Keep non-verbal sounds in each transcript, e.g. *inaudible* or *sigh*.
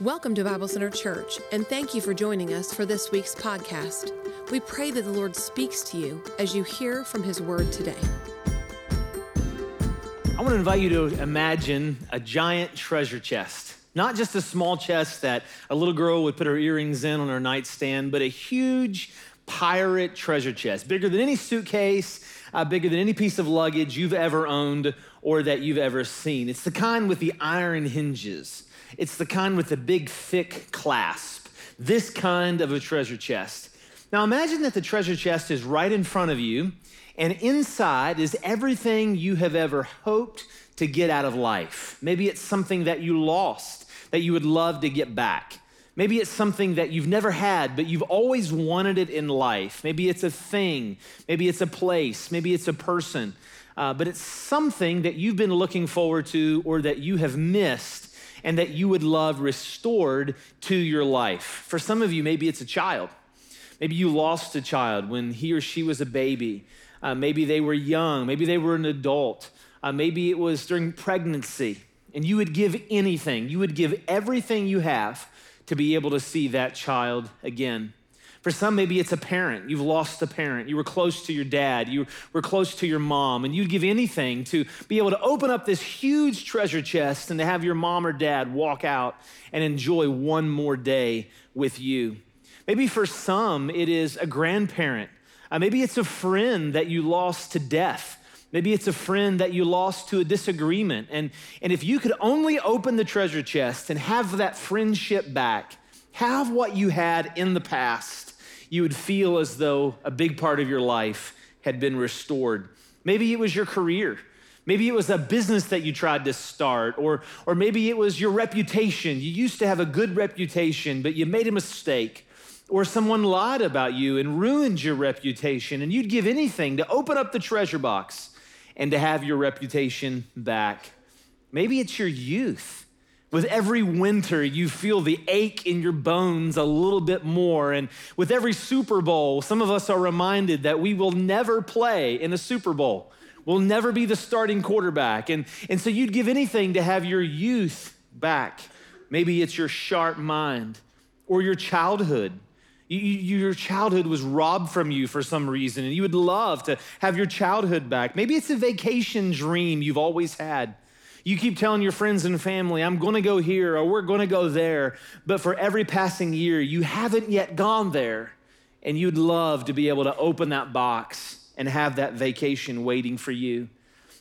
Welcome to Bible Center Church, and thank you for joining us for this week's podcast. We pray that the Lord speaks to you as you hear from His Word today. I want to invite you to imagine a giant treasure chest. Not just a small chest that a little girl would put her earrings in on her nightstand, but a huge pirate treasure chest, bigger than any suitcase, uh, bigger than any piece of luggage you've ever owned or that you've ever seen. It's the kind with the iron hinges. It's the kind with the big, thick clasp. This kind of a treasure chest. Now imagine that the treasure chest is right in front of you, and inside is everything you have ever hoped to get out of life. Maybe it's something that you lost that you would love to get back. Maybe it's something that you've never had, but you've always wanted it in life. Maybe it's a thing. Maybe it's a place. Maybe it's a person. Uh, but it's something that you've been looking forward to or that you have missed and that you would love restored to your life. For some of you, maybe it's a child. Maybe you lost a child when he or she was a baby. Uh, maybe they were young. Maybe they were an adult. Uh, maybe it was during pregnancy. And you would give anything, you would give everything you have to be able to see that child again. For some, maybe it's a parent. You've lost a parent. You were close to your dad. You were close to your mom, and you'd give anything to be able to open up this huge treasure chest and to have your mom or dad walk out and enjoy one more day with you. Maybe for some, it is a grandparent. Uh, maybe it's a friend that you lost to death. Maybe it's a friend that you lost to a disagreement. And, and if you could only open the treasure chest and have that friendship back, have what you had in the past, you would feel as though a big part of your life had been restored. Maybe it was your career. Maybe it was a business that you tried to start, or, or maybe it was your reputation. You used to have a good reputation, but you made a mistake, or someone lied about you and ruined your reputation, and you'd give anything to open up the treasure box and to have your reputation back. Maybe it's your youth. With every winter, you feel the ache in your bones a little bit more. And with every Super Bowl, some of us are reminded that we will never play in a Super Bowl. We'll never be the starting quarterback. And, and so you'd give anything to have your youth back. Maybe it's your sharp mind or your childhood. You, you, your childhood was robbed from you for some reason, and you would love to have your childhood back. Maybe it's a vacation dream you've always had. You keep telling your friends and family, I'm going to go here or we're going to go there. But for every passing year, you haven't yet gone there. And you'd love to be able to open that box and have that vacation waiting for you.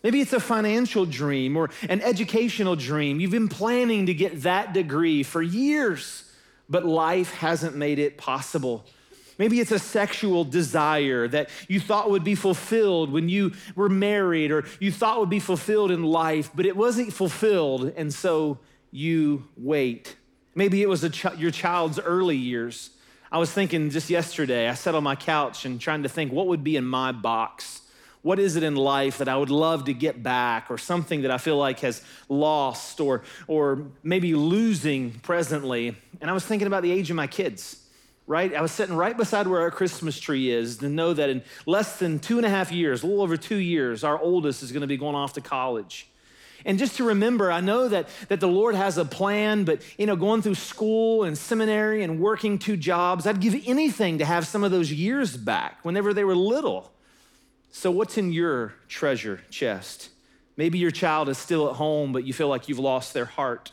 Maybe it's a financial dream or an educational dream. You've been planning to get that degree for years, but life hasn't made it possible. Maybe it's a sexual desire that you thought would be fulfilled when you were married or you thought would be fulfilled in life, but it wasn't fulfilled, and so you wait. Maybe it was ch- your child's early years. I was thinking just yesterday, I sat on my couch and trying to think what would be in my box. What is it in life that I would love to get back, or something that I feel like has lost, or, or maybe losing presently? And I was thinking about the age of my kids right? I was sitting right beside where our Christmas tree is to know that in less than two and a half years, a little over two years, our oldest is going to be going off to college. And just to remember, I know that, that the Lord has a plan, but you know, going through school and seminary and working two jobs, I'd give anything to have some of those years back whenever they were little. So, what's in your treasure chest? Maybe your child is still at home, but you feel like you've lost their heart.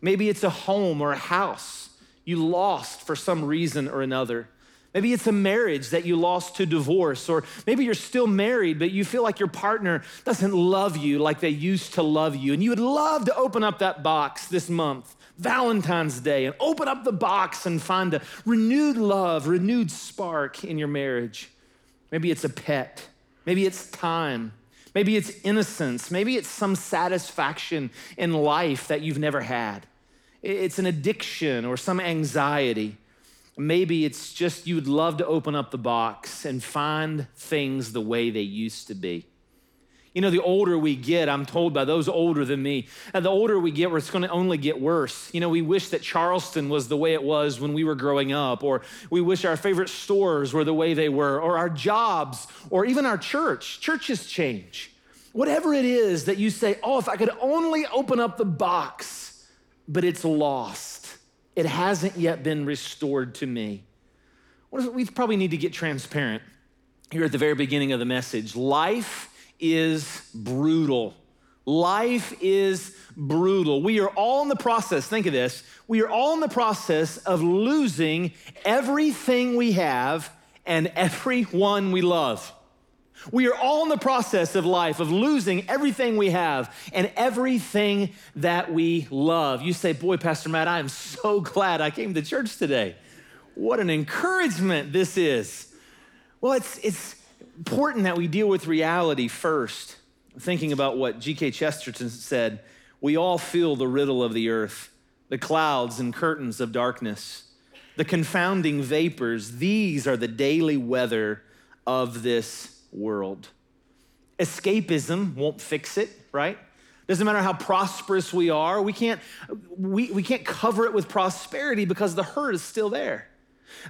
Maybe it's a home or a house you lost for some reason or another. Maybe it's a marriage that you lost to divorce, or maybe you're still married, but you feel like your partner doesn't love you like they used to love you. And you would love to open up that box this month, Valentine's Day, and open up the box and find a renewed love, renewed spark in your marriage. Maybe it's a pet, maybe it's time, maybe it's innocence, maybe it's some satisfaction in life that you've never had. It's an addiction or some anxiety. Maybe it's just you'd love to open up the box and find things the way they used to be. You know, the older we get, I'm told by those older than me, the older we get, it's going to only get worse. You know, we wish that Charleston was the way it was when we were growing up, or we wish our favorite stores were the way they were, or our jobs, or even our church. Churches change. Whatever it is that you say, oh, if I could only open up the box, but it's lost. It hasn't yet been restored to me. We probably need to get transparent here at the very beginning of the message. Life is brutal. Life is brutal. We are all in the process, think of this, we are all in the process of losing everything we have and everyone we love. We are all in the process of life of losing everything we have and everything that we love. You say, Boy, Pastor Matt, I am so glad I came to church today. What an encouragement this is. Well, it's, it's important that we deal with reality first. Thinking about what G.K. Chesterton said, we all feel the riddle of the earth, the clouds and curtains of darkness, the confounding vapors. These are the daily weather of this world. Escapism won't fix it, right? Doesn't matter how prosperous we are, we can't, we, we can't cover it with prosperity because the hurt is still there.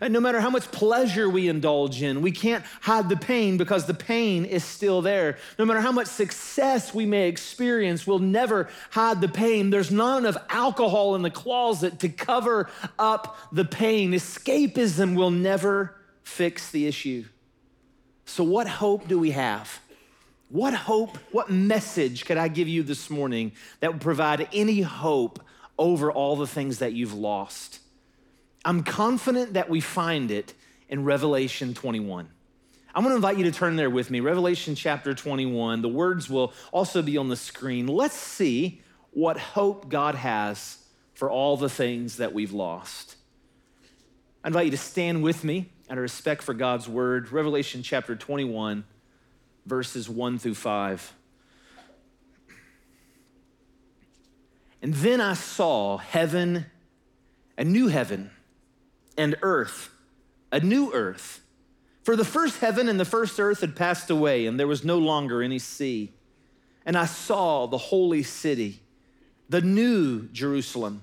And no matter how much pleasure we indulge in, we can't hide the pain because the pain is still there. No matter how much success we may experience, we'll never hide the pain. There's not enough alcohol in the closet to cover up the pain. Escapism will never fix the issue. So, what hope do we have? What hope, what message could I give you this morning that would provide any hope over all the things that you've lost? I'm confident that we find it in Revelation 21. I'm going to invite you to turn there with me. Revelation chapter 21. The words will also be on the screen. Let's see what hope God has for all the things that we've lost. I invite you to stand with me out of respect for God's word. Revelation chapter 21, verses 1 through 5. And then I saw heaven, a new heaven and earth, a new earth. For the first heaven and the first earth had passed away, and there was no longer any sea. And I saw the holy city, the new Jerusalem,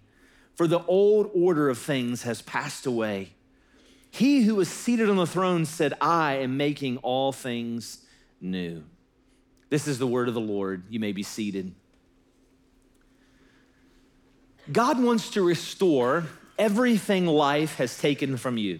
for the old order of things has passed away. He who is seated on the throne said, I am making all things new. This is the word of the Lord. You may be seated. God wants to restore everything life has taken from you.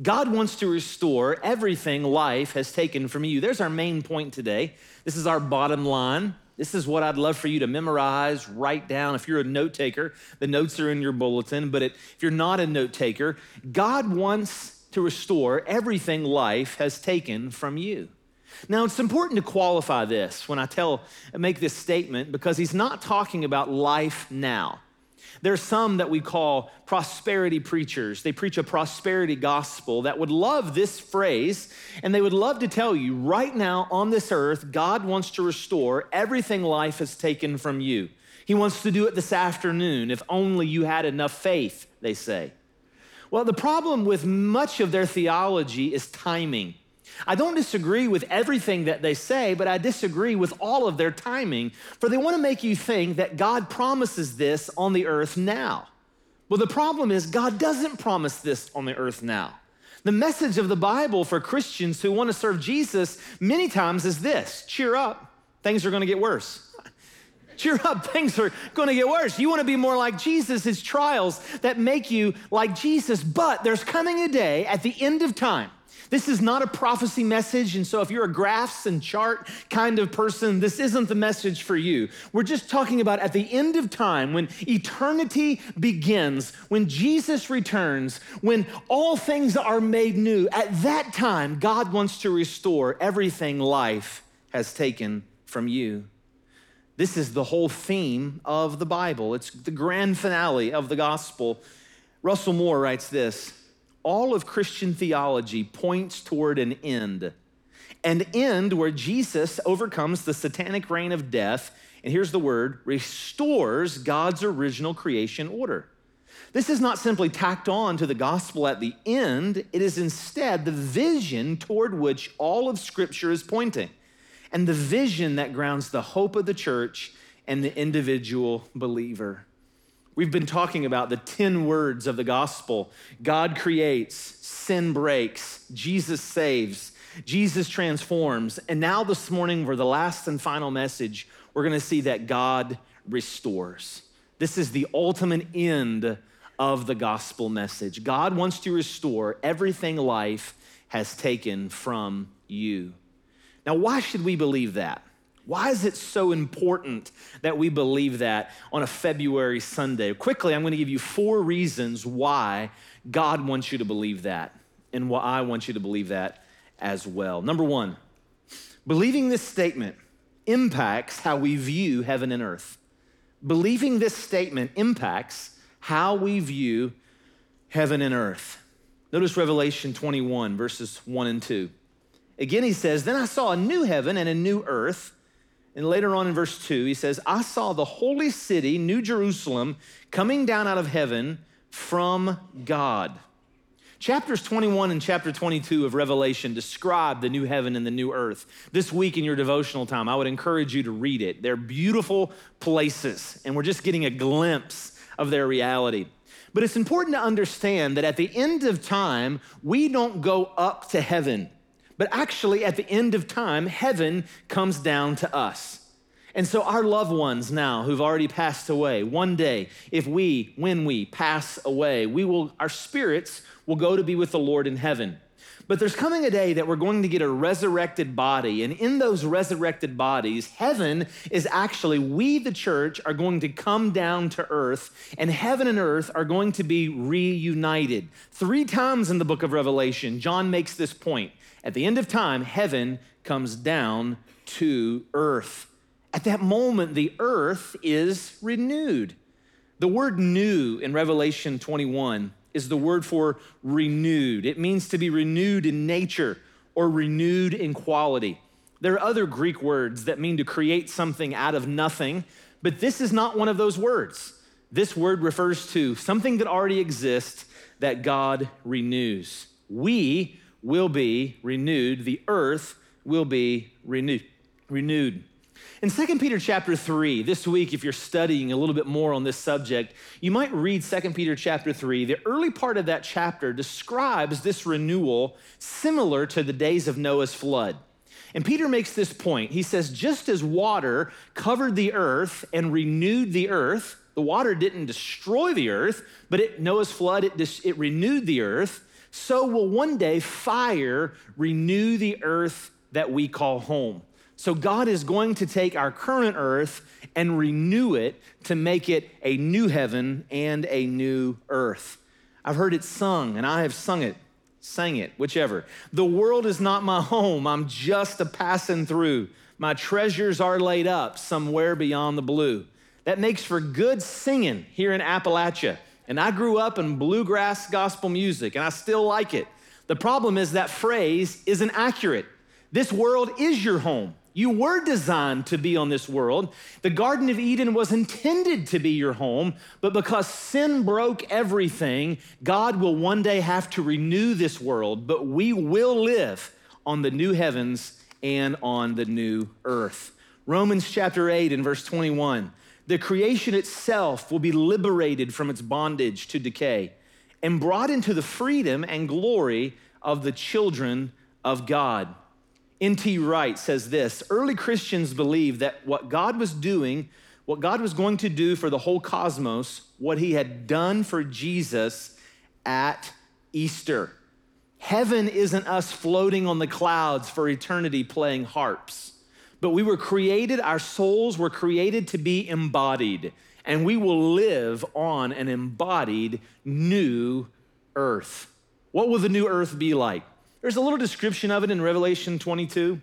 God wants to restore everything life has taken from you. There's our main point today. This is our bottom line. This is what I'd love for you to memorize, write down. If you're a note taker, the notes are in your bulletin. But if you're not a note taker, God wants to restore everything life has taken from you. Now, it's important to qualify this when I tell, make this statement because he's not talking about life now. There's some that we call prosperity preachers. They preach a prosperity gospel that would love this phrase, and they would love to tell you right now on this earth, God wants to restore everything life has taken from you. He wants to do it this afternoon, if only you had enough faith, they say. Well, the problem with much of their theology is timing. I don't disagree with everything that they say, but I disagree with all of their timing, for they want to make you think that God promises this on the earth now. Well, the problem is, God doesn't promise this on the earth now. The message of the Bible for Christians who want to serve Jesus many times is this cheer up, things are going to get worse. *laughs* cheer up, things are going to get worse. You want to be more like Jesus, it's trials that make you like Jesus. But there's coming a day at the end of time this is not a prophecy message, and so if you're a graphs and chart kind of person, this isn't the message for you. We're just talking about at the end of time, when eternity begins, when Jesus returns, when all things are made new, at that time, God wants to restore everything life has taken from you. This is the whole theme of the Bible. It's the grand finale of the gospel. Russell Moore writes this all of Christian theology points toward an end. An end where Jesus overcomes the satanic reign of death, and here's the word restores God's original creation order. This is not simply tacked on to the gospel at the end, it is instead the vision toward which all of Scripture is pointing, and the vision that grounds the hope of the church and the individual believer. We've been talking about the 10 words of the gospel God creates, sin breaks, Jesus saves, Jesus transforms. And now, this morning, for the last and final message, we're gonna see that God restores. This is the ultimate end of the gospel message. God wants to restore everything life has taken from you. Now, why should we believe that? Why is it so important that we believe that on a February Sunday? Quickly, I'm going to give you four reasons why God wants you to believe that and why I want you to believe that as well. Number one, believing this statement impacts how we view heaven and earth. Believing this statement impacts how we view heaven and earth. Notice Revelation 21, verses 1 and 2. Again, he says, Then I saw a new heaven and a new earth. And later on in verse 2, he says, I saw the holy city, New Jerusalem, coming down out of heaven from God. Chapters 21 and chapter 22 of Revelation describe the new heaven and the new earth. This week in your devotional time, I would encourage you to read it. They're beautiful places, and we're just getting a glimpse of their reality. But it's important to understand that at the end of time, we don't go up to heaven, but actually, at the end of time, heaven comes down to us. And so, our loved ones now who've already passed away, one day, if we, when we pass away, we will, our spirits will go to be with the Lord in heaven. But there's coming a day that we're going to get a resurrected body. And in those resurrected bodies, heaven is actually, we, the church, are going to come down to earth, and heaven and earth are going to be reunited. Three times in the book of Revelation, John makes this point. At the end of time, heaven comes down to earth. At that moment, the earth is renewed. The word new in Revelation 21 is the word for renewed. It means to be renewed in nature or renewed in quality. There are other Greek words that mean to create something out of nothing, but this is not one of those words. This word refers to something that already exists that God renews. We will be renewed, the earth will be renewed. renewed. In 2 Peter chapter 3, this week, if you're studying a little bit more on this subject, you might read 2 Peter chapter 3. The early part of that chapter describes this renewal similar to the days of Noah's flood. And Peter makes this point. He says, just as water covered the earth and renewed the earth, the water didn't destroy the earth, but it, Noah's flood, it, it renewed the earth, so will one day fire renew the earth that we call home. So God is going to take our current earth and renew it to make it a new heaven and a new earth. I've heard it sung, and I have sung it, sang it, whichever. The world is not my home, I'm just a passing through. My treasures are laid up somewhere beyond the blue. That makes for good singing here in Appalachia. And I grew up in bluegrass gospel music, and I still like it. The problem is that phrase isn't accurate. This world is your home. You were designed to be on this world. The Garden of Eden was intended to be your home, but because sin broke everything, God will one day have to renew this world, but we will live on the new heavens and on the new earth. Romans chapter 8 and verse 21 the creation itself will be liberated from its bondage to decay and brought into the freedom and glory of the children of God. N.T. Wright says this early Christians believed that what God was doing, what God was going to do for the whole cosmos, what he had done for Jesus at Easter. Heaven isn't us floating on the clouds for eternity playing harps, but we were created, our souls were created to be embodied, and we will live on an embodied new earth. What will the new earth be like? There's a little description of it in Revelation 22.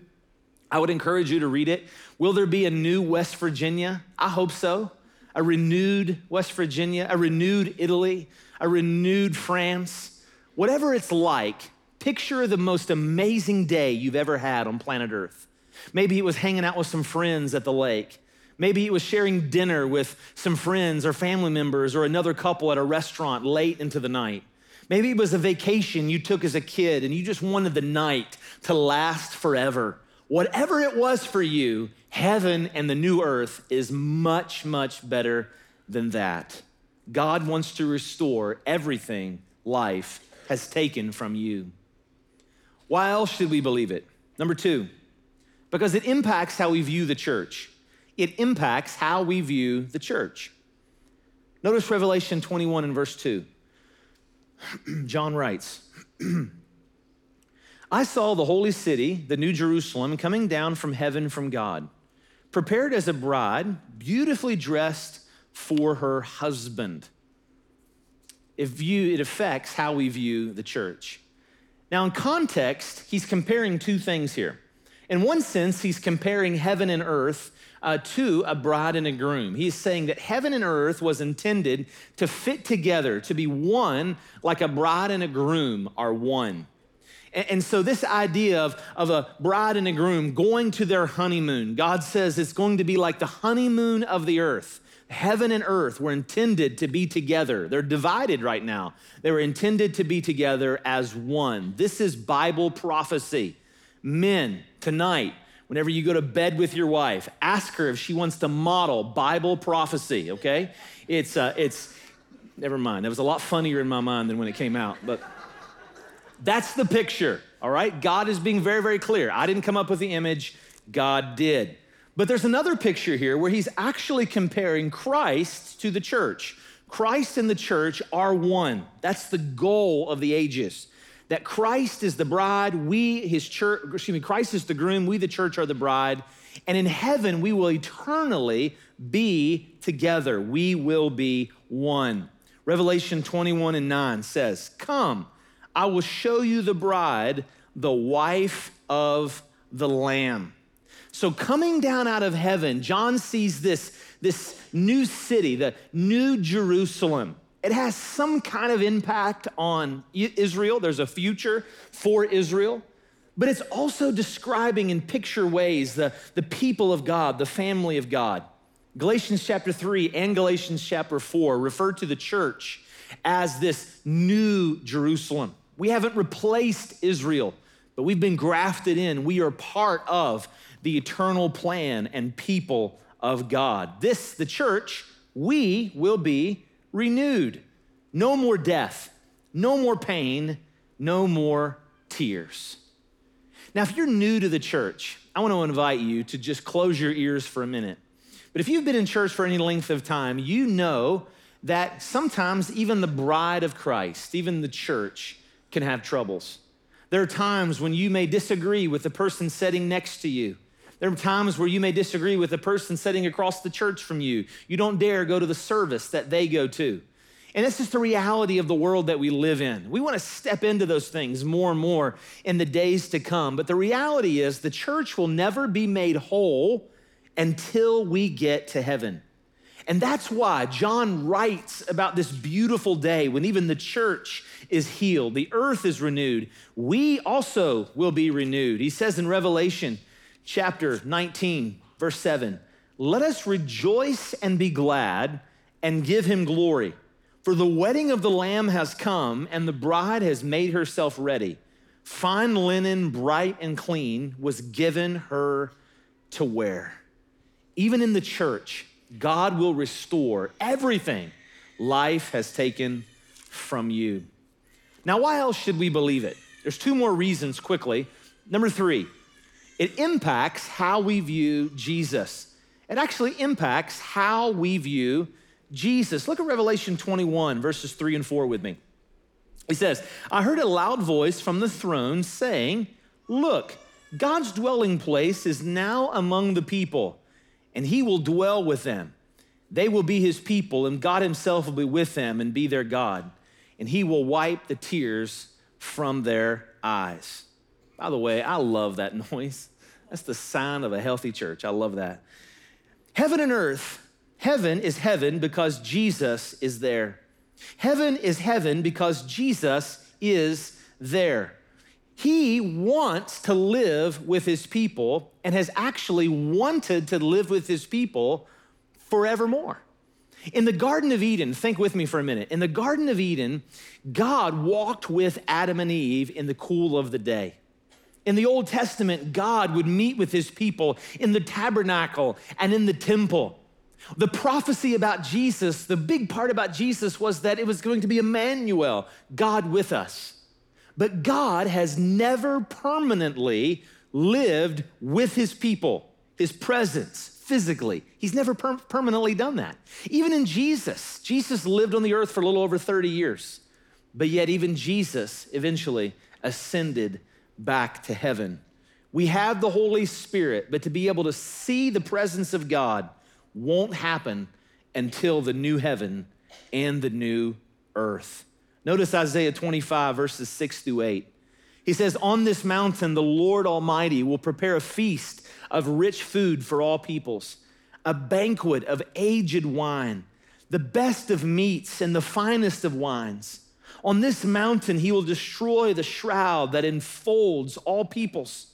I would encourage you to read it. Will there be a new West Virginia? I hope so. A renewed West Virginia, a renewed Italy, a renewed France. Whatever it's like, picture the most amazing day you've ever had on planet Earth. Maybe it was hanging out with some friends at the lake. Maybe it was sharing dinner with some friends or family members or another couple at a restaurant late into the night. Maybe it was a vacation you took as a kid and you just wanted the night to last forever. Whatever it was for you, heaven and the new earth is much, much better than that. God wants to restore everything life has taken from you. Why else should we believe it? Number two, because it impacts how we view the church it impacts how we view the church. Notice Revelation 21 and verse 2. *clears throat* John writes, I saw the holy city, the New Jerusalem, coming down from heaven from God, prepared as a bride, beautifully dressed for her husband. It, view, it affects how we view the church. Now, in context, he's comparing two things here. In one sense, he's comparing heaven and earth uh, to a bride and a groom. He's saying that heaven and earth was intended to fit together, to be one, like a bride and a groom are one. And, and so, this idea of, of a bride and a groom going to their honeymoon, God says it's going to be like the honeymoon of the earth. Heaven and earth were intended to be together. They're divided right now. They were intended to be together as one. This is Bible prophecy. Men, tonight, whenever you go to bed with your wife, ask her if she wants to model Bible prophecy, okay? It's, uh, it's, never mind. That was a lot funnier in my mind than when it came out, but that's the picture, all right? God is being very, very clear. I didn't come up with the image, God did. But there's another picture here where he's actually comparing Christ to the church. Christ and the church are one. That's the goal of the ages that Christ is the bride, we, his church, excuse me, Christ is the groom, we, the church, are the bride. And in heaven, we will eternally be together. We will be one. Revelation 21 and 9 says, Come, I will show you the bride, the wife of the Lamb. So, coming down out of heaven, John sees this, this new city, the new Jerusalem it has some kind of impact on Israel. There's a future for Israel, but it's also describing in picture ways the, the people of God, the family of God. Galatians chapter 3 and Galatians chapter 4 refer to the church as this new Jerusalem. We haven't replaced Israel, but we've been grafted in. We are part of the eternal plan and people of God. This, the church, we will be renewed. No more death, no more pain, no more tears. Now, if you're new to the church, I want to invite you to just close your ears for a minute. But if you've been in church for any length of time, you know that sometimes even the bride of Christ, even the church, can have troubles. There are times when you may disagree with the person sitting next to you. There are times where you may disagree with the person sitting across the church from you. You don't dare go to the service that they go to. And it's just the reality of the world that we live in. We want to step into those things more and more in the days to come. But the reality is, the church will never be made whole until we get to heaven. And that's why John writes about this beautiful day when even the church is healed, the earth is renewed. We also will be renewed. He says in Revelation, chapter 19, verse 7 Let us rejoice and be glad and give him glory. For the wedding of the Lamb has come, and the bride has made herself ready. Fine linen, bright and clean, was given her to wear. Even in the church, God will restore everything life has taken from you. Now, why else should we believe it? There's two more reasons quickly. Number three, it impacts how we view Jesus. It actually impacts how we view Jesus. Look at Revelation 21, verses 3 and 4 with me. He says, I heard a loud voice from the throne saying, Look, God's dwelling place is now among the people, and he will dwell with them. They will be his people, and God himself will be with them and be their God, and he will wipe the tears from their eyes. By the way, I love that *laughs* noise. That's the sign of a healthy church. I love that. Heaven and earth, heaven is heaven because Jesus is there. Heaven is heaven because Jesus is there. He wants to live with his people and has actually wanted to live with his people forevermore. In the Garden of Eden, think with me for a minute. In the Garden of Eden, God walked with Adam and Eve in the cool of the day. In the Old Testament, God would meet with his people in the tabernacle and in the temple. The prophecy about Jesus, the big part about Jesus was that it was going to be Emmanuel, God with us. But God has never permanently lived with his people, his presence physically. He's never per- permanently done that. Even in Jesus, Jesus lived on the earth for a little over 30 years. But yet, even Jesus eventually ascended back to heaven. We have the Holy Spirit, but to be able to see the presence of God won't happen until the new heaven and the new earth. Notice Isaiah 25, verses 6 through 8. He says, On this mountain, the Lord Almighty will prepare a feast of rich food for all peoples, a banquet of aged wine, the best of meats and the finest of wines. On this mountain, he will destroy the shroud that enfolds all peoples,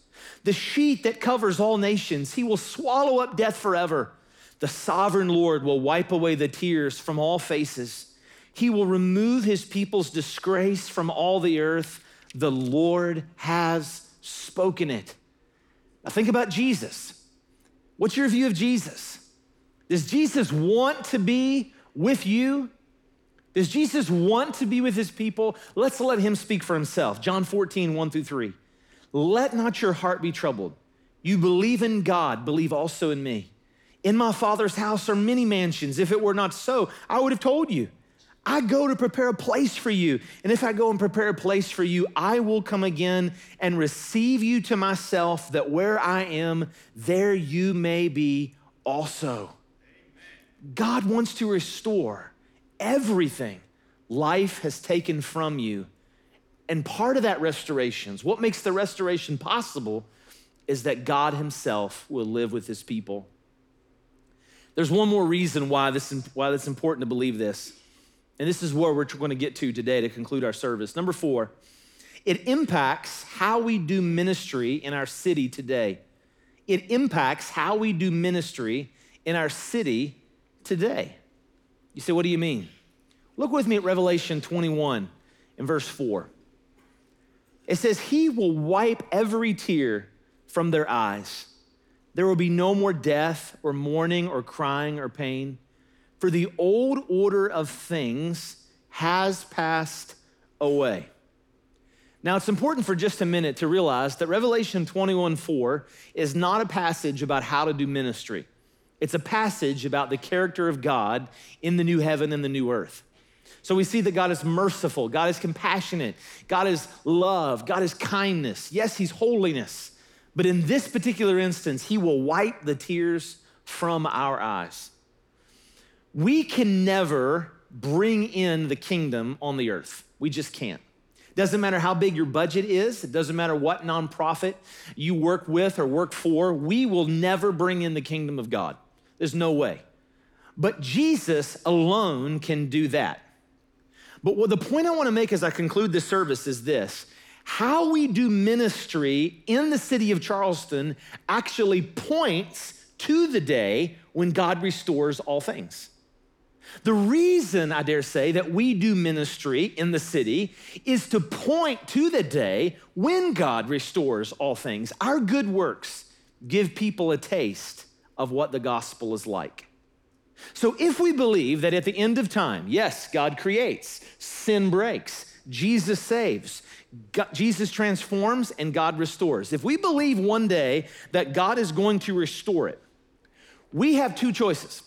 the sheet that covers all nations. He will swallow up death forever. The sovereign Lord will wipe away the tears from all faces. He will remove his people's disgrace from all the earth. The Lord has spoken it. Now, think about Jesus. What's your view of Jesus? Does Jesus want to be with you? Does Jesus want to be with his people? Let's let him speak for himself. John 14, 1 through 3. Let not your heart be troubled. You believe in God, believe also in me. In my Father's house are many mansions. If it were not so, I would have told you. I go to prepare a place for you. And if I go and prepare a place for you, I will come again and receive you to myself, that where I am, there you may be also. God wants to restore everything life has taken from you. And part of that restoration, what makes the restoration possible, is that God Himself will live with His people. There's one more reason why this why it's important to believe this. And this is where we're going to get to today to conclude our service. Number four, it impacts how we do ministry in our city today. It impacts how we do ministry in our city today. You say, what do you mean? Look with me at Revelation 21 in verse 4. It says, He will wipe every tear from their eyes. There will be no more death or mourning or crying or pain for the old order of things has passed away. Now, it's important for just a minute to realize that Revelation 21 4 is not a passage about how to do ministry. It's a passage about the character of God in the new heaven and the new earth. So we see that God is merciful, God is compassionate, God is love, God is kindness. Yes, He's holiness. But in this particular instance, He will wipe the tears from our eyes. We can never bring in the kingdom on the earth. We just can't. Doesn't matter how big your budget is, it doesn't matter what nonprofit you work with or work for, we will never bring in the kingdom of God. There's no way. But Jesus alone can do that. But what the point I want to make as I conclude this service is this how we do ministry in the city of Charleston actually points to the day when God restores all things. The reason, I dare say, that we do ministry in the city is to point to the day when God restores all things. Our good works give people a taste of what the gospel is like. So, if we believe that at the end of time, yes, God creates, sin breaks, Jesus saves, God, Jesus transforms, and God restores. If we believe one day that God is going to restore it, we have two choices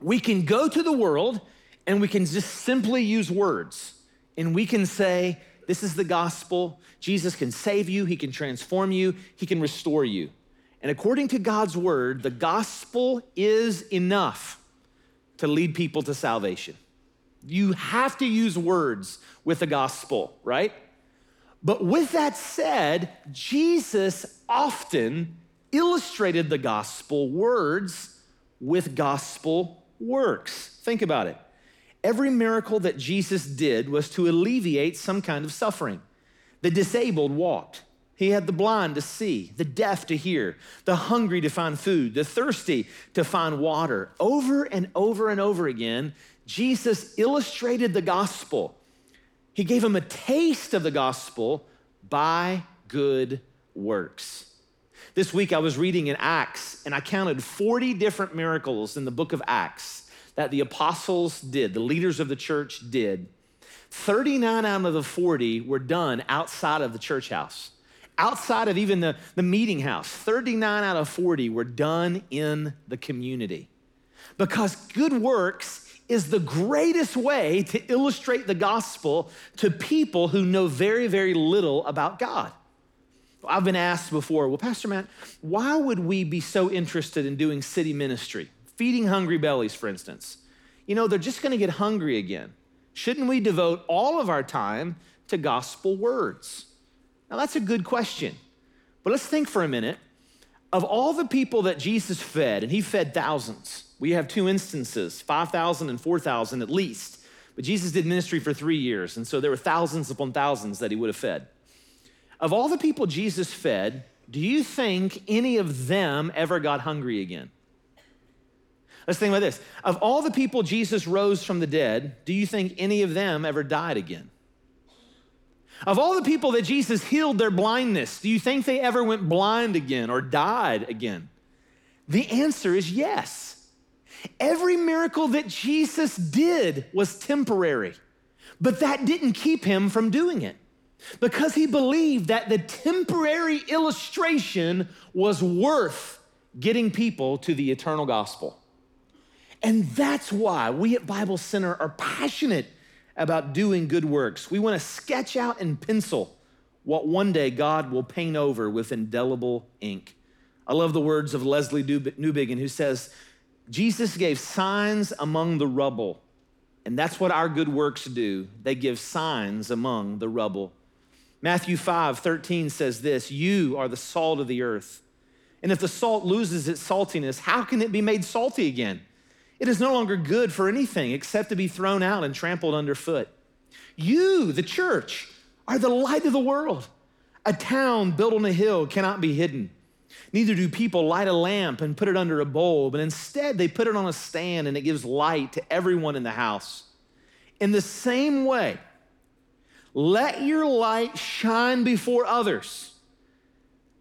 we can go to the world and we can just simply use words and we can say, This is the gospel. Jesus can save you, He can transform you, He can restore you. And according to God's word, the gospel is enough to lead people to salvation. You have to use words with the gospel, right? But with that said, Jesus often illustrated the gospel words with gospel works. Think about it. Every miracle that Jesus did was to alleviate some kind of suffering. The disabled walked. He had the blind to see, the deaf to hear, the hungry to find food, the thirsty to find water. Over and over and over again, Jesus illustrated the gospel. He gave him a taste of the gospel by good works. This week I was reading in Acts and I counted 40 different miracles in the book of Acts that the apostles did, the leaders of the church did. 39 out of the 40 were done outside of the church house, outside of even the, the meeting house. 39 out of 40 were done in the community. Because good works is the greatest way to illustrate the gospel to people who know very, very little about God. I've been asked before, well, Pastor Matt, why would we be so interested in doing city ministry? Feeding hungry bellies, for instance. You know, they're just gonna get hungry again. Shouldn't we devote all of our time to gospel words? Now, that's a good question. But let's think for a minute. Of all the people that Jesus fed, and he fed thousands, we have two instances 5,000 and 4,000 at least. But Jesus did ministry for three years, and so there were thousands upon thousands that he would have fed. Of all the people Jesus fed, do you think any of them ever got hungry again? Let's think about this. Of all the people Jesus rose from the dead, do you think any of them ever died again? Of all the people that Jesus healed their blindness, do you think they ever went blind again or died again? The answer is yes. Every miracle that Jesus did was temporary, but that didn't keep him from doing it because he believed that the temporary illustration was worth getting people to the eternal gospel. And that's why we at Bible Center are passionate about doing good works. We want to sketch out in pencil what one day God will paint over with indelible ink. I love the words of Lesslie Newbigin, who says, Jesus gave signs among the rubble, and that's what our good works do. They give signs among the rubble. Matthew 5 13 says this You are the salt of the earth. And if the salt loses its saltiness, how can it be made salty again? It is no longer good for anything except to be thrown out and trampled underfoot. You, the church, are the light of the world. A town built on a hill cannot be hidden. Neither do people light a lamp and put it under a bowl, but instead they put it on a stand and it gives light to everyone in the house. In the same way, let your light shine before others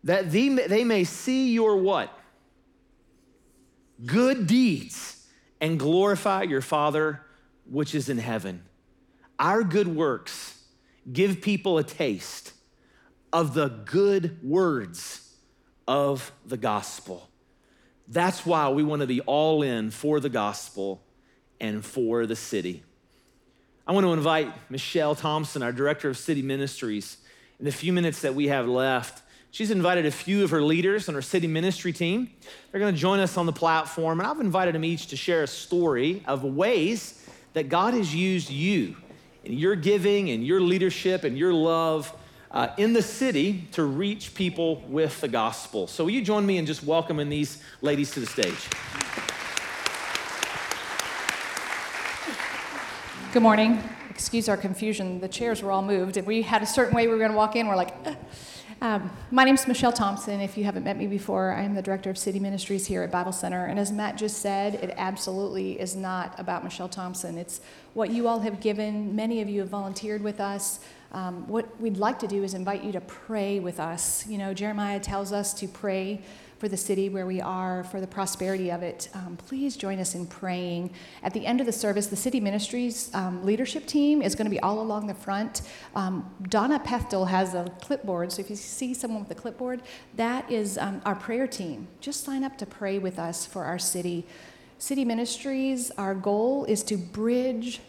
that they may see your what? Good deeds and glorify your Father which is in heaven. Our good works give people a taste of the good words of the gospel. That's why we want to be all in for the gospel and for the city. I want to invite Michelle Thompson, our director of city ministries, in the few minutes that we have left. She's invited a few of her leaders on her city ministry team. They're going to join us on the platform, and I've invited them each to share a story of ways that God has used you in your giving and your leadership and your love uh, in the city to reach people with the gospel. So, will you join me in just welcoming these ladies to the stage? Good morning. Excuse our confusion. The chairs were all moved. If we had a certain way we were going to walk in, we're like, um, my name is Michelle Thompson. If you haven't met me before, I am the director of city ministries here at Bible Center. And as Matt just said, it absolutely is not about Michelle Thompson. It's what you all have given. Many of you have volunteered with us. Um, what we'd like to do is invite you to pray with us. You know, Jeremiah tells us to pray for the city where we are, for the prosperity of it, um, please join us in praying. At the end of the service, the city ministries um, leadership team is going to be all along the front. Um, Donna Pethtel has a clipboard, so if you see someone with a clipboard, that is um, our prayer team. Just sign up to pray with us for our city. City ministries, our goal is to bridge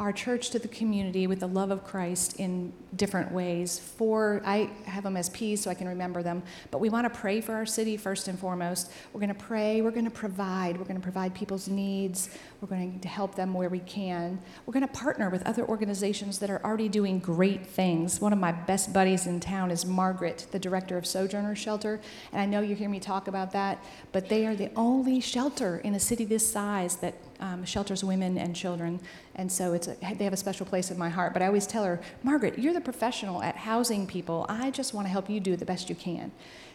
our church to the community with the love of Christ in different ways. For I have them as P's so I can remember them, but we want to pray for our city first and foremost. We're going to pray, we're going to provide, we're going to provide people's needs, we're going to help them where we can. We're going to partner with other organizations that are already doing great things. One of my best buddies in town is Margaret, the director of Sojourner Shelter, and I know you hear me talk about that, but they are the only shelter in a city this size that um, shelters women and children, and so it's a, they have a special place in my heart. But I always tell her, Margaret, you're the professional at housing people. I just want to help you do the best you can.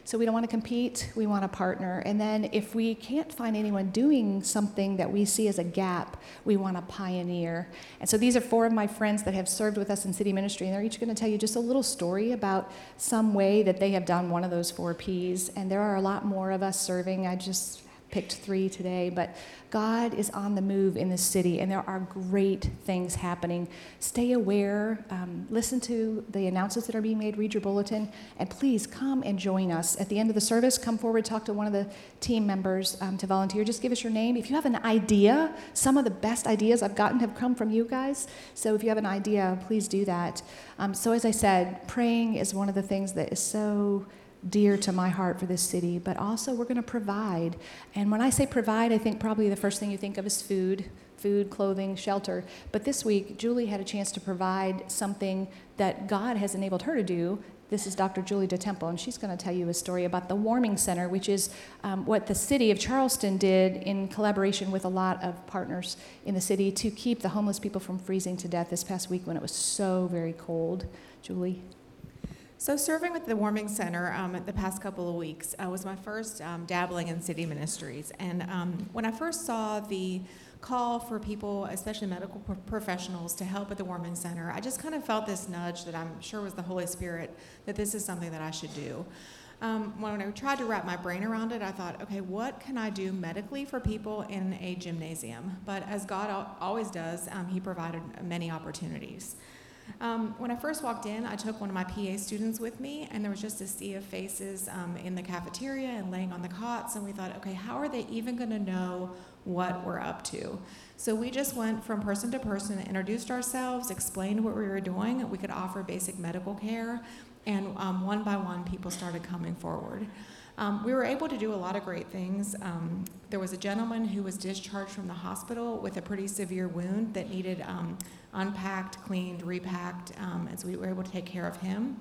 So we don't want to compete, we want to partner. And then if we can't find anyone doing something that we see as a gap, we want to pioneer. And so these are four of my friends that have served with us in city ministry, and they're each going to tell you just a little story about some way that they have done one of those four P's. And there are a lot more of us serving. I just picked three today, but God is on the move in this city, and there are great things happening. Stay aware, um, listen to the announcements that are being made, read your bulletin, and please come and join us. At the end of the service, come forward, talk to one of the team members um, to volunteer. Just give us your name. If you have an idea, some of the best ideas I've gotten have come from you guys. So if you have an idea, please do that. Um, so, as I said, praying is one of the things that is so dear to my heart for this city, but also we're going to provide. And when I say provide, I think probably the first thing you think of is food food, clothing, shelter. But this week, Julie had a chance to provide something that God has enabled her to do. This is Dr. Julie DeTemple, and she's going to tell you a story about the Warming Center, which is um, what the city of Charleston did in collaboration with a lot of partners in the city to keep the homeless people from freezing to death this past week when it was so very cold. Julie? So, serving with the Warming Center um, the past couple of weeks uh, was my first um, dabbling in city ministries. And um, when I first saw the call for people, especially medical pro- professionals, to help at the Warming Center, I just kind of felt this nudge that I'm sure was the Holy Spirit that this is something that I should do. Um, when I tried to wrap my brain around it, I thought, okay, what can I do medically for people in a gymnasium? But as God al- always does, um, He provided many opportunities. Um, when I first walked in, I took one of my PA students with me, and there was just a sea of faces um, in the cafeteria and laying on the cots. And we thought, okay, how are they even going to know what we're up to? So we just went from person to person, introduced ourselves, explained what we were doing. We could offer basic medical care, and um, one by one, people started coming forward. Um, we were able to do a lot of great things. Um, there was a gentleman who was discharged from the hospital with a pretty severe wound that needed um, unpacked, cleaned, repacked, um, we were able to take care of him.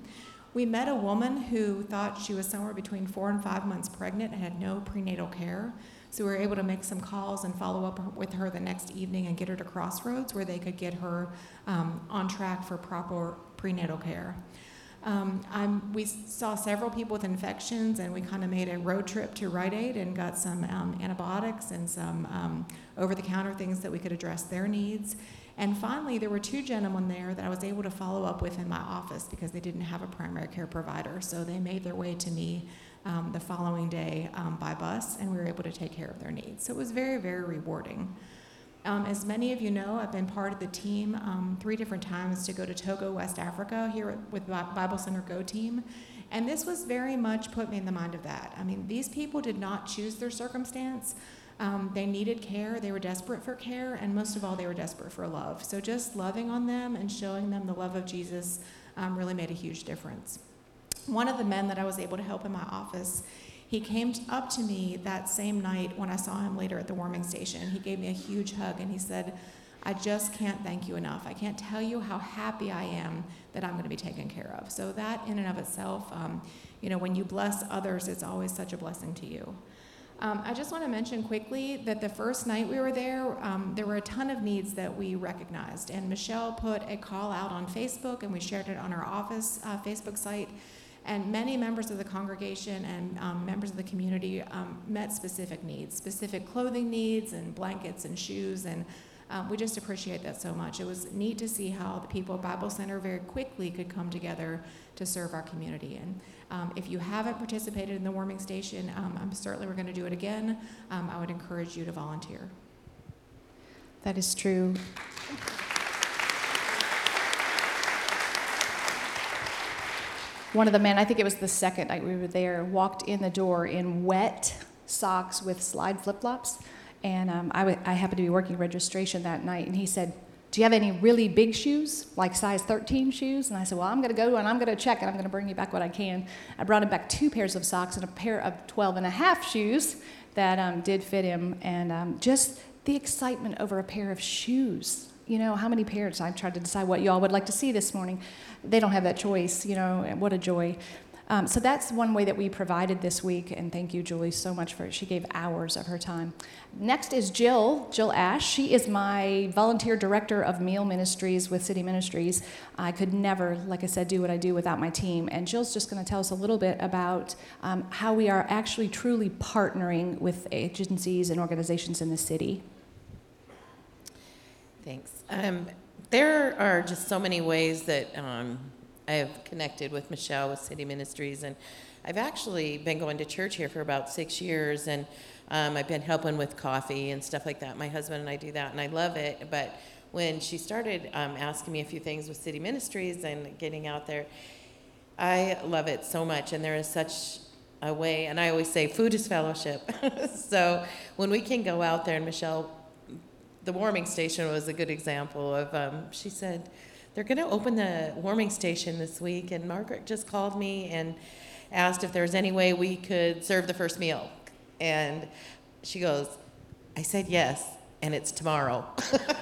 We met a woman who thought she was somewhere between four and five months pregnant and had no prenatal care. So we were able to make some calls and follow up with her the next evening and get her to Crossroads where they could get her um, on track for proper prenatal care. Um, we saw several people with infections, and we kind of made a road trip to Rite Aid and got some um, antibiotics and some um, over the counter things that we could address their needs. And finally, there were two gentlemen there that I was able to follow up with in my office because they didn't have a primary care provider. So they made their way to me um, the following day um, by bus, and we were able to take care of their needs. So it was very, very rewarding. Um, as many of you know, I've been part of the team um, three different times to go to Togo, West Africa, here with Bible Center Go team. And this was very much put me in the mind of that. I mean, these people did not choose their circumstance. Um, they needed care, they were desperate for care, and most of all, they were desperate for love. So just loving on them and showing them the love of Jesus um, really made a huge difference. One of the men that I was able to help in my office, he came up to me that same night when I saw him later at the warming station. He gave me a huge hug and he said, I just can't thank you enough. I can't tell you how happy I am that I'm going to be taken care of. So, that in and of itself, um, you know, when you bless others, it's always such a blessing to you. Um, I just want to mention quickly that the first night we were there, um, there were a ton of needs that we recognized. And Michelle put a call out on Facebook, and we shared it on our office uh, Facebook site. And many members of the congregation and um, members of the community um, met specific needs, specific clothing needs, and blankets and shoes. And um, we just appreciate that so much. It was neat to see how the people at Bible Center very quickly could come together to serve our community. And um, if you haven't participated in the warming station, um, I'm certainly we're going to do it again. Um, I would encourage you to volunteer. That is true. One of the men, I think it was the second night we were there, walked in the door in wet socks with slide flip flops. And um, I, w- I happened to be working registration that night, and he said, do you have any really big shoes, like size 13 shoes? And I said, Well, I'm going to go and I'm going to check and I'm going to bring you back what I can. I brought him back two pairs of socks and a pair of 12 and a half shoes that um, did fit him. And um, just the excitement over a pair of shoes. You know, how many parents, I've tried to decide what y'all would like to see this morning. They don't have that choice, you know, what a joy. Um, so that's one way that we provided this week, and thank you, Julie, so much for it. She gave hours of her time. Next is Jill, Jill Ash. She is my volunteer director of meal ministries with City Ministries. I could never, like I said, do what I do without my team. And Jill's just going to tell us a little bit about um, how we are actually truly partnering with agencies and organizations in the city. Thanks. Um, there are just so many ways that um, I have connected with Michelle with City Ministries, and I've actually been going to church here for about six years, and um, I've been helping with coffee and stuff like that. My husband and I do that, and I love it. But when she started um, asking me a few things with City Ministries and getting out there, I love it so much, and there is such a way, and I always say food is fellowship. *laughs* so when we can go out there, and Michelle, the warming station was a good example of, um, she said, they're going to open the warming station this week, and Margaret just called me and asked if there was any way we could serve the first meal. And she goes, I said yes, and it's tomorrow.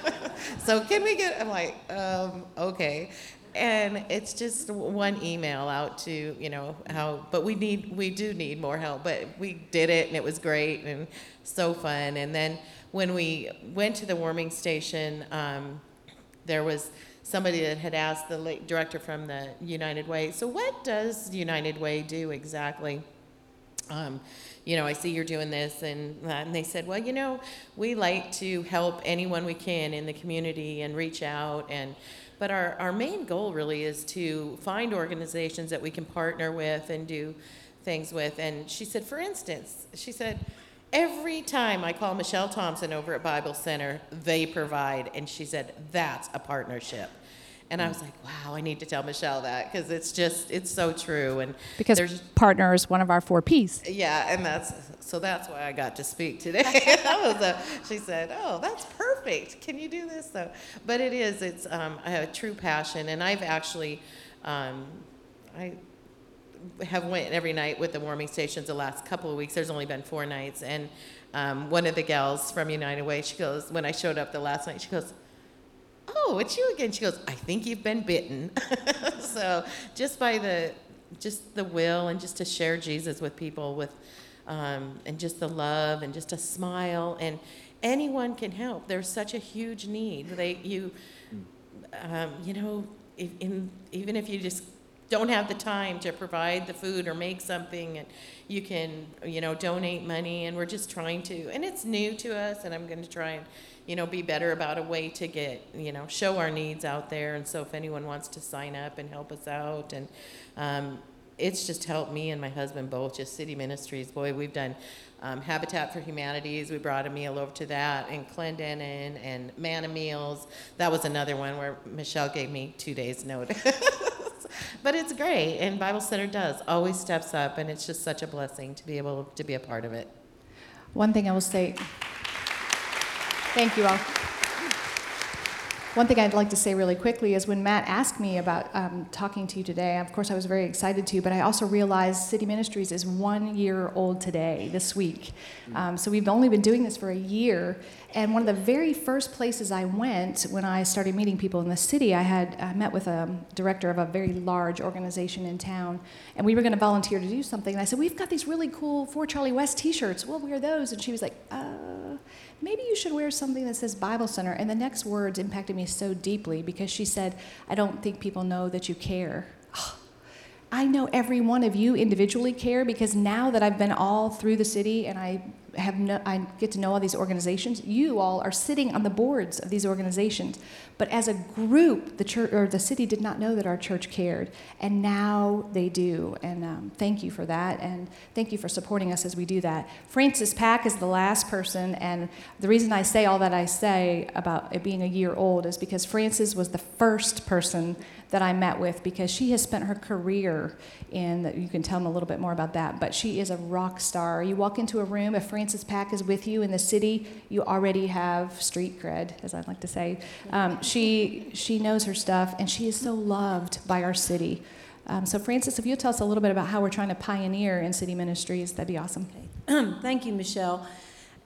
*laughs* so can we get, I'm like, um, okay. And it's just one email out to, you know, how, but we need, we do need more help. But we did it, and it was great and so fun. And then when we went to the warming station, um, there was somebody that had asked the late director from the United Way, so what does United Way do exactly? Um, you know, I see you're doing this and that. And they said, well, you know, we like to help anyone we can in the community and reach out. And, but our, our main goal really is to find organizations that we can partner with and do things with. And she said, for instance, she said, every time I call Michelle Thompson over at Bible Center, they provide. And she said, that's a partnership. And I was like, wow, I need to tell Michelle that because it's just, it's so true. And Because there's, partner is one of our four P's. yeah, and that's, so that's why I got to speak today. *laughs* that was a, she said, oh, that's perfect. Can you do this? So, but it is, it's um, a true passion. And I've actually, um, I have went every night with the warming stations the last couple of weeks. There's only been four nights. And um, one of the gals from United Way, she goes, when I showed up the last night, she goes, oh, it's you again. She goes, I think you've been bitten. *laughs* so just by the, just the will and just to share Jesus with people with, um, and just the love and just a smile and anyone can help. There's such a huge need. They, you, um, you know, if, in, even if you just don't have the time to provide the food or make something and you can you know donate money and we're just trying to and it's new to us and i'm going to try and you know be better about a way to get you know show our needs out there and so if anyone wants to sign up and help us out and um, it's just helped me and my husband both just city ministries boy we've done um, habitat for humanities we brought a meal over to that and clendenin and manna meals. That was another one where michelle gave me two days notice. *laughs* But it's great and bible center does always steps up and it's just such a blessing to be able to be a part of it. One thing I will say, thank you all. One thing I'd like to say really quickly is when Matt asked me about um, talking to you today, of course I was very excited to, but I also realized City Ministries is one year old today, this week. Um, so we've only been doing this for a year. And one of the very first places I went when I started meeting people in the city, I had I met with a director of a very large organization in town, and we were going to volunteer to do something. And I said, "We've got these really cool For Charlie West T-shirts. We'll wear those." And she was like, "Uh, maybe you should wear something that says Bible Center." And the next words impacted me so deeply because she said, "I don't think people know that you care." I know every one of you individually care because now that I've been all through the city and I have no, I get to know all these organizations, you all are sitting on the boards of these organizations. But as a group, the church or the city did not know that our church cared, and now they do. And um, thank you for that, and thank you for supporting us as we do that. Frances Pack is the last person, and the reason I say all that I say about it being a year old is because Frances was the first person that I met with because she has spent her career in, you can tell them a little bit more about that, but she is a rock star. You walk into a room, if Frances Pack is with you in the city, you already have street cred, as I like to say. Um, she, she knows her stuff, and she is so loved by our city. Um, so, Frances, if you'll tell us a little bit about how we're trying to pioneer in city ministries, that'd be awesome. *clears throat* Thank you, Michelle.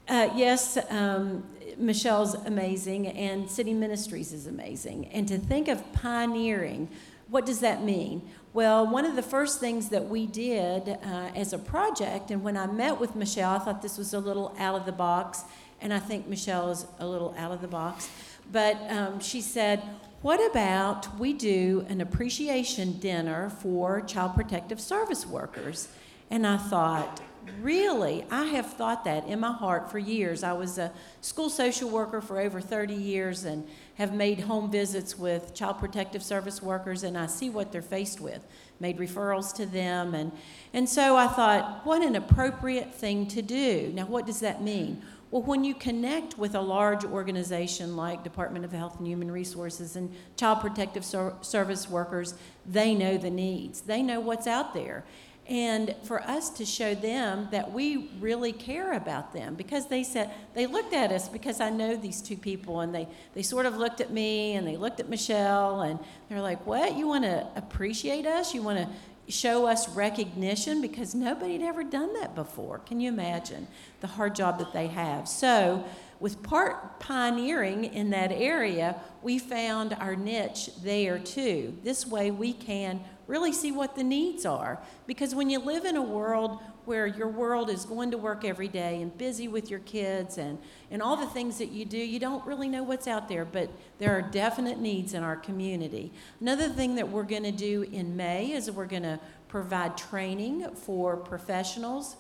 Uh, yes, um, Michelle's amazing, and City Ministries is amazing. And to think of pioneering, what does that mean? Well, one of the first things that we did uh, as a project, and when I met with Michelle, I thought this was a little out of the box, and I think Michelle is a little out of the box. But um, she said, What about we do an appreciation dinner for Child Protective Service workers? And I thought, Really? I have thought that in my heart for years. I was a school social worker for over 30 years and have made home visits with Child Protective Service workers, and I see what they're faced with. Made referrals to them. And, and so I thought, what an appropriate thing to do. Now, what does that mean? Well, when you connect with a large organization like Department of Health and Human Resources and Child Protective Service workers, they know the needs. They know what's out there. And for us to show them that we really care about them because they said, they looked at us because I know these two people and they, they sort of looked at me and they looked at Michelle and they're like, What? You want to appreciate us? You want to show us recognition because nobody had ever done that before. Can you imagine the hard job that they have? So, with part pioneering in that area, we found our niche there too. This way, we can really see what the needs are. Because when you live in a world where your world is going to work every day and busy with your kids and, and all the things that you do, you don't really know what's out there, but there are definite needs in our community. Another thing that we're going to do in May is we're going to provide training for professionals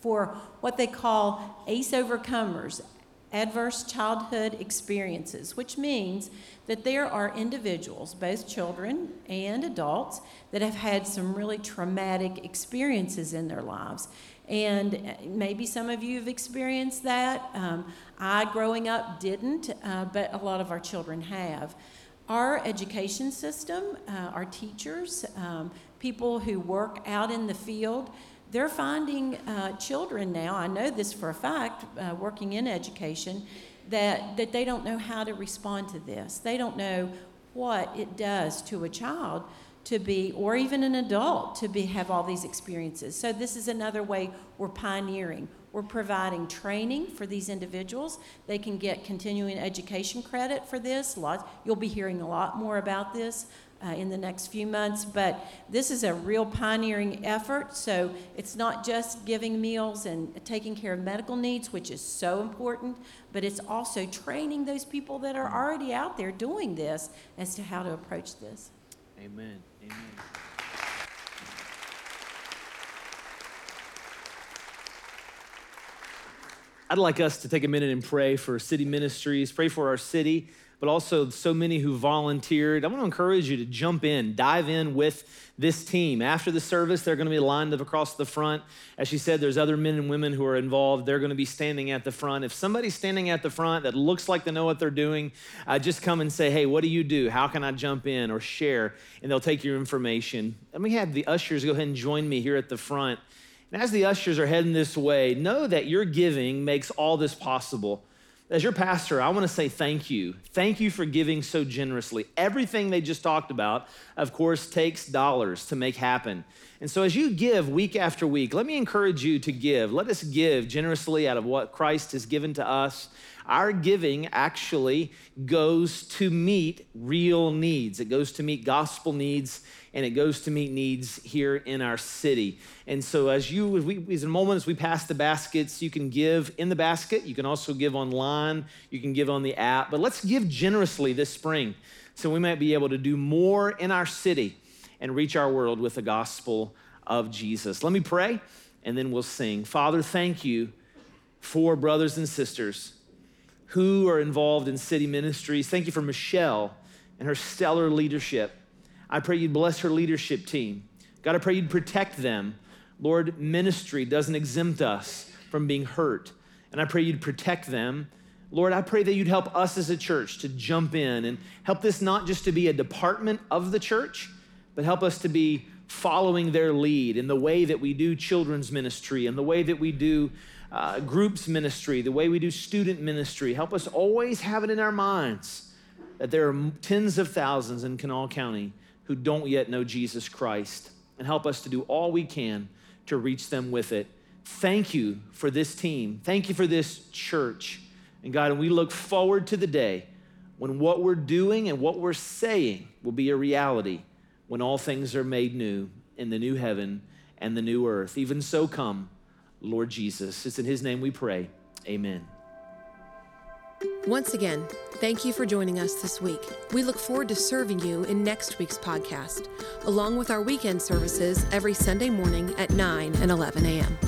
for what they call ACE overcomers, adverse childhood experiences, which means that there are individuals, both children and adults, that have had some really traumatic experiences in their lives. And uh, maybe some of you have experienced that. Um, I, growing up, didn't, uh, but a lot of our children have. Our education system, uh, our teachers, um, people who work out in the field, they're finding uh, children now, I know this for a fact, uh, working in education, that, that they don't know how to respond to this. They don't know what it does to a child to be, or even an adult to be, have all these experiences. So, this is another way we're pioneering. We're providing training for these individuals. They can get continuing education credit for this. Lots, you'll be hearing a lot more about this uh, in the next few months. But this is a real pioneering effort. So it's not just giving meals and taking care of medical needs, which is so important, but it's also training those people that are already out there doing this as to how to approach this. Amen. Amen. I'd like us to take a minute and pray for city ministries, pray for our city but also so many who volunteered. I want to encourage you to jump in, dive in with this team. After the service, they're going to be lined up across the front. As she said, there's other men and women who are involved. They're going to be standing at the front. If somebody's standing at the front that looks like they know what they're doing, uh, just come and say, hey, what do you do? How can I jump in or share? And they'll take your information. Let me have the ushers go ahead and join me here at the front. And as the ushers are heading this way, know that your giving makes all this possible. As your pastor, I want to say thank you. Thank you for giving so generously. Everything they just talked about, of course, takes dollars to make happen. And so as you give week after week, let me encourage you to give. Let us give generously out of what Christ has given to us. Our giving actually goes to meet real needs, it goes to meet gospel needs and it goes to meet needs here in our city. And so, as you, as, we, as in moments we pass the baskets, you can give in the basket. You can also give online. You can give on the app. But let's give generously this spring so we might be able to do more in our city and reach our world with the gospel of Jesus. Let me pray and then we'll sing. Father, thank you for brothers and sisters who are involved in city ministries. Thank you for Michelle and her stellar leadership. I pray you'd bless her leadership team. God, I pray you'd protect them. Lord, ministry doesn't exempt us from being hurt. And I pray you'd protect them. Lord, I pray that you'd help us as a church to jump in and help this not just to be a department of the church, but help us to be following their lead in the way that we do children's ministry and the way that we do uh, groups ministry, the way we do student ministry. Help us always have it in our minds that there are tens of thousands in Kanawha County who don't yet know Jesus Christ and help us to do all we can to reach them with it. thank you for this team. Thank you for this church. And God, and we look forward to the day when what we're doing and what we're saying will be a reality when all things are made new in the new heaven and the new earth. Even so, come, Lord Jesus. It's in His name we pray. Amen. Once again, thank you for joining us this week. We look forward to serving you in next week's podcast, along with our weekend services every Sunday morning at 9 and 11 a.m.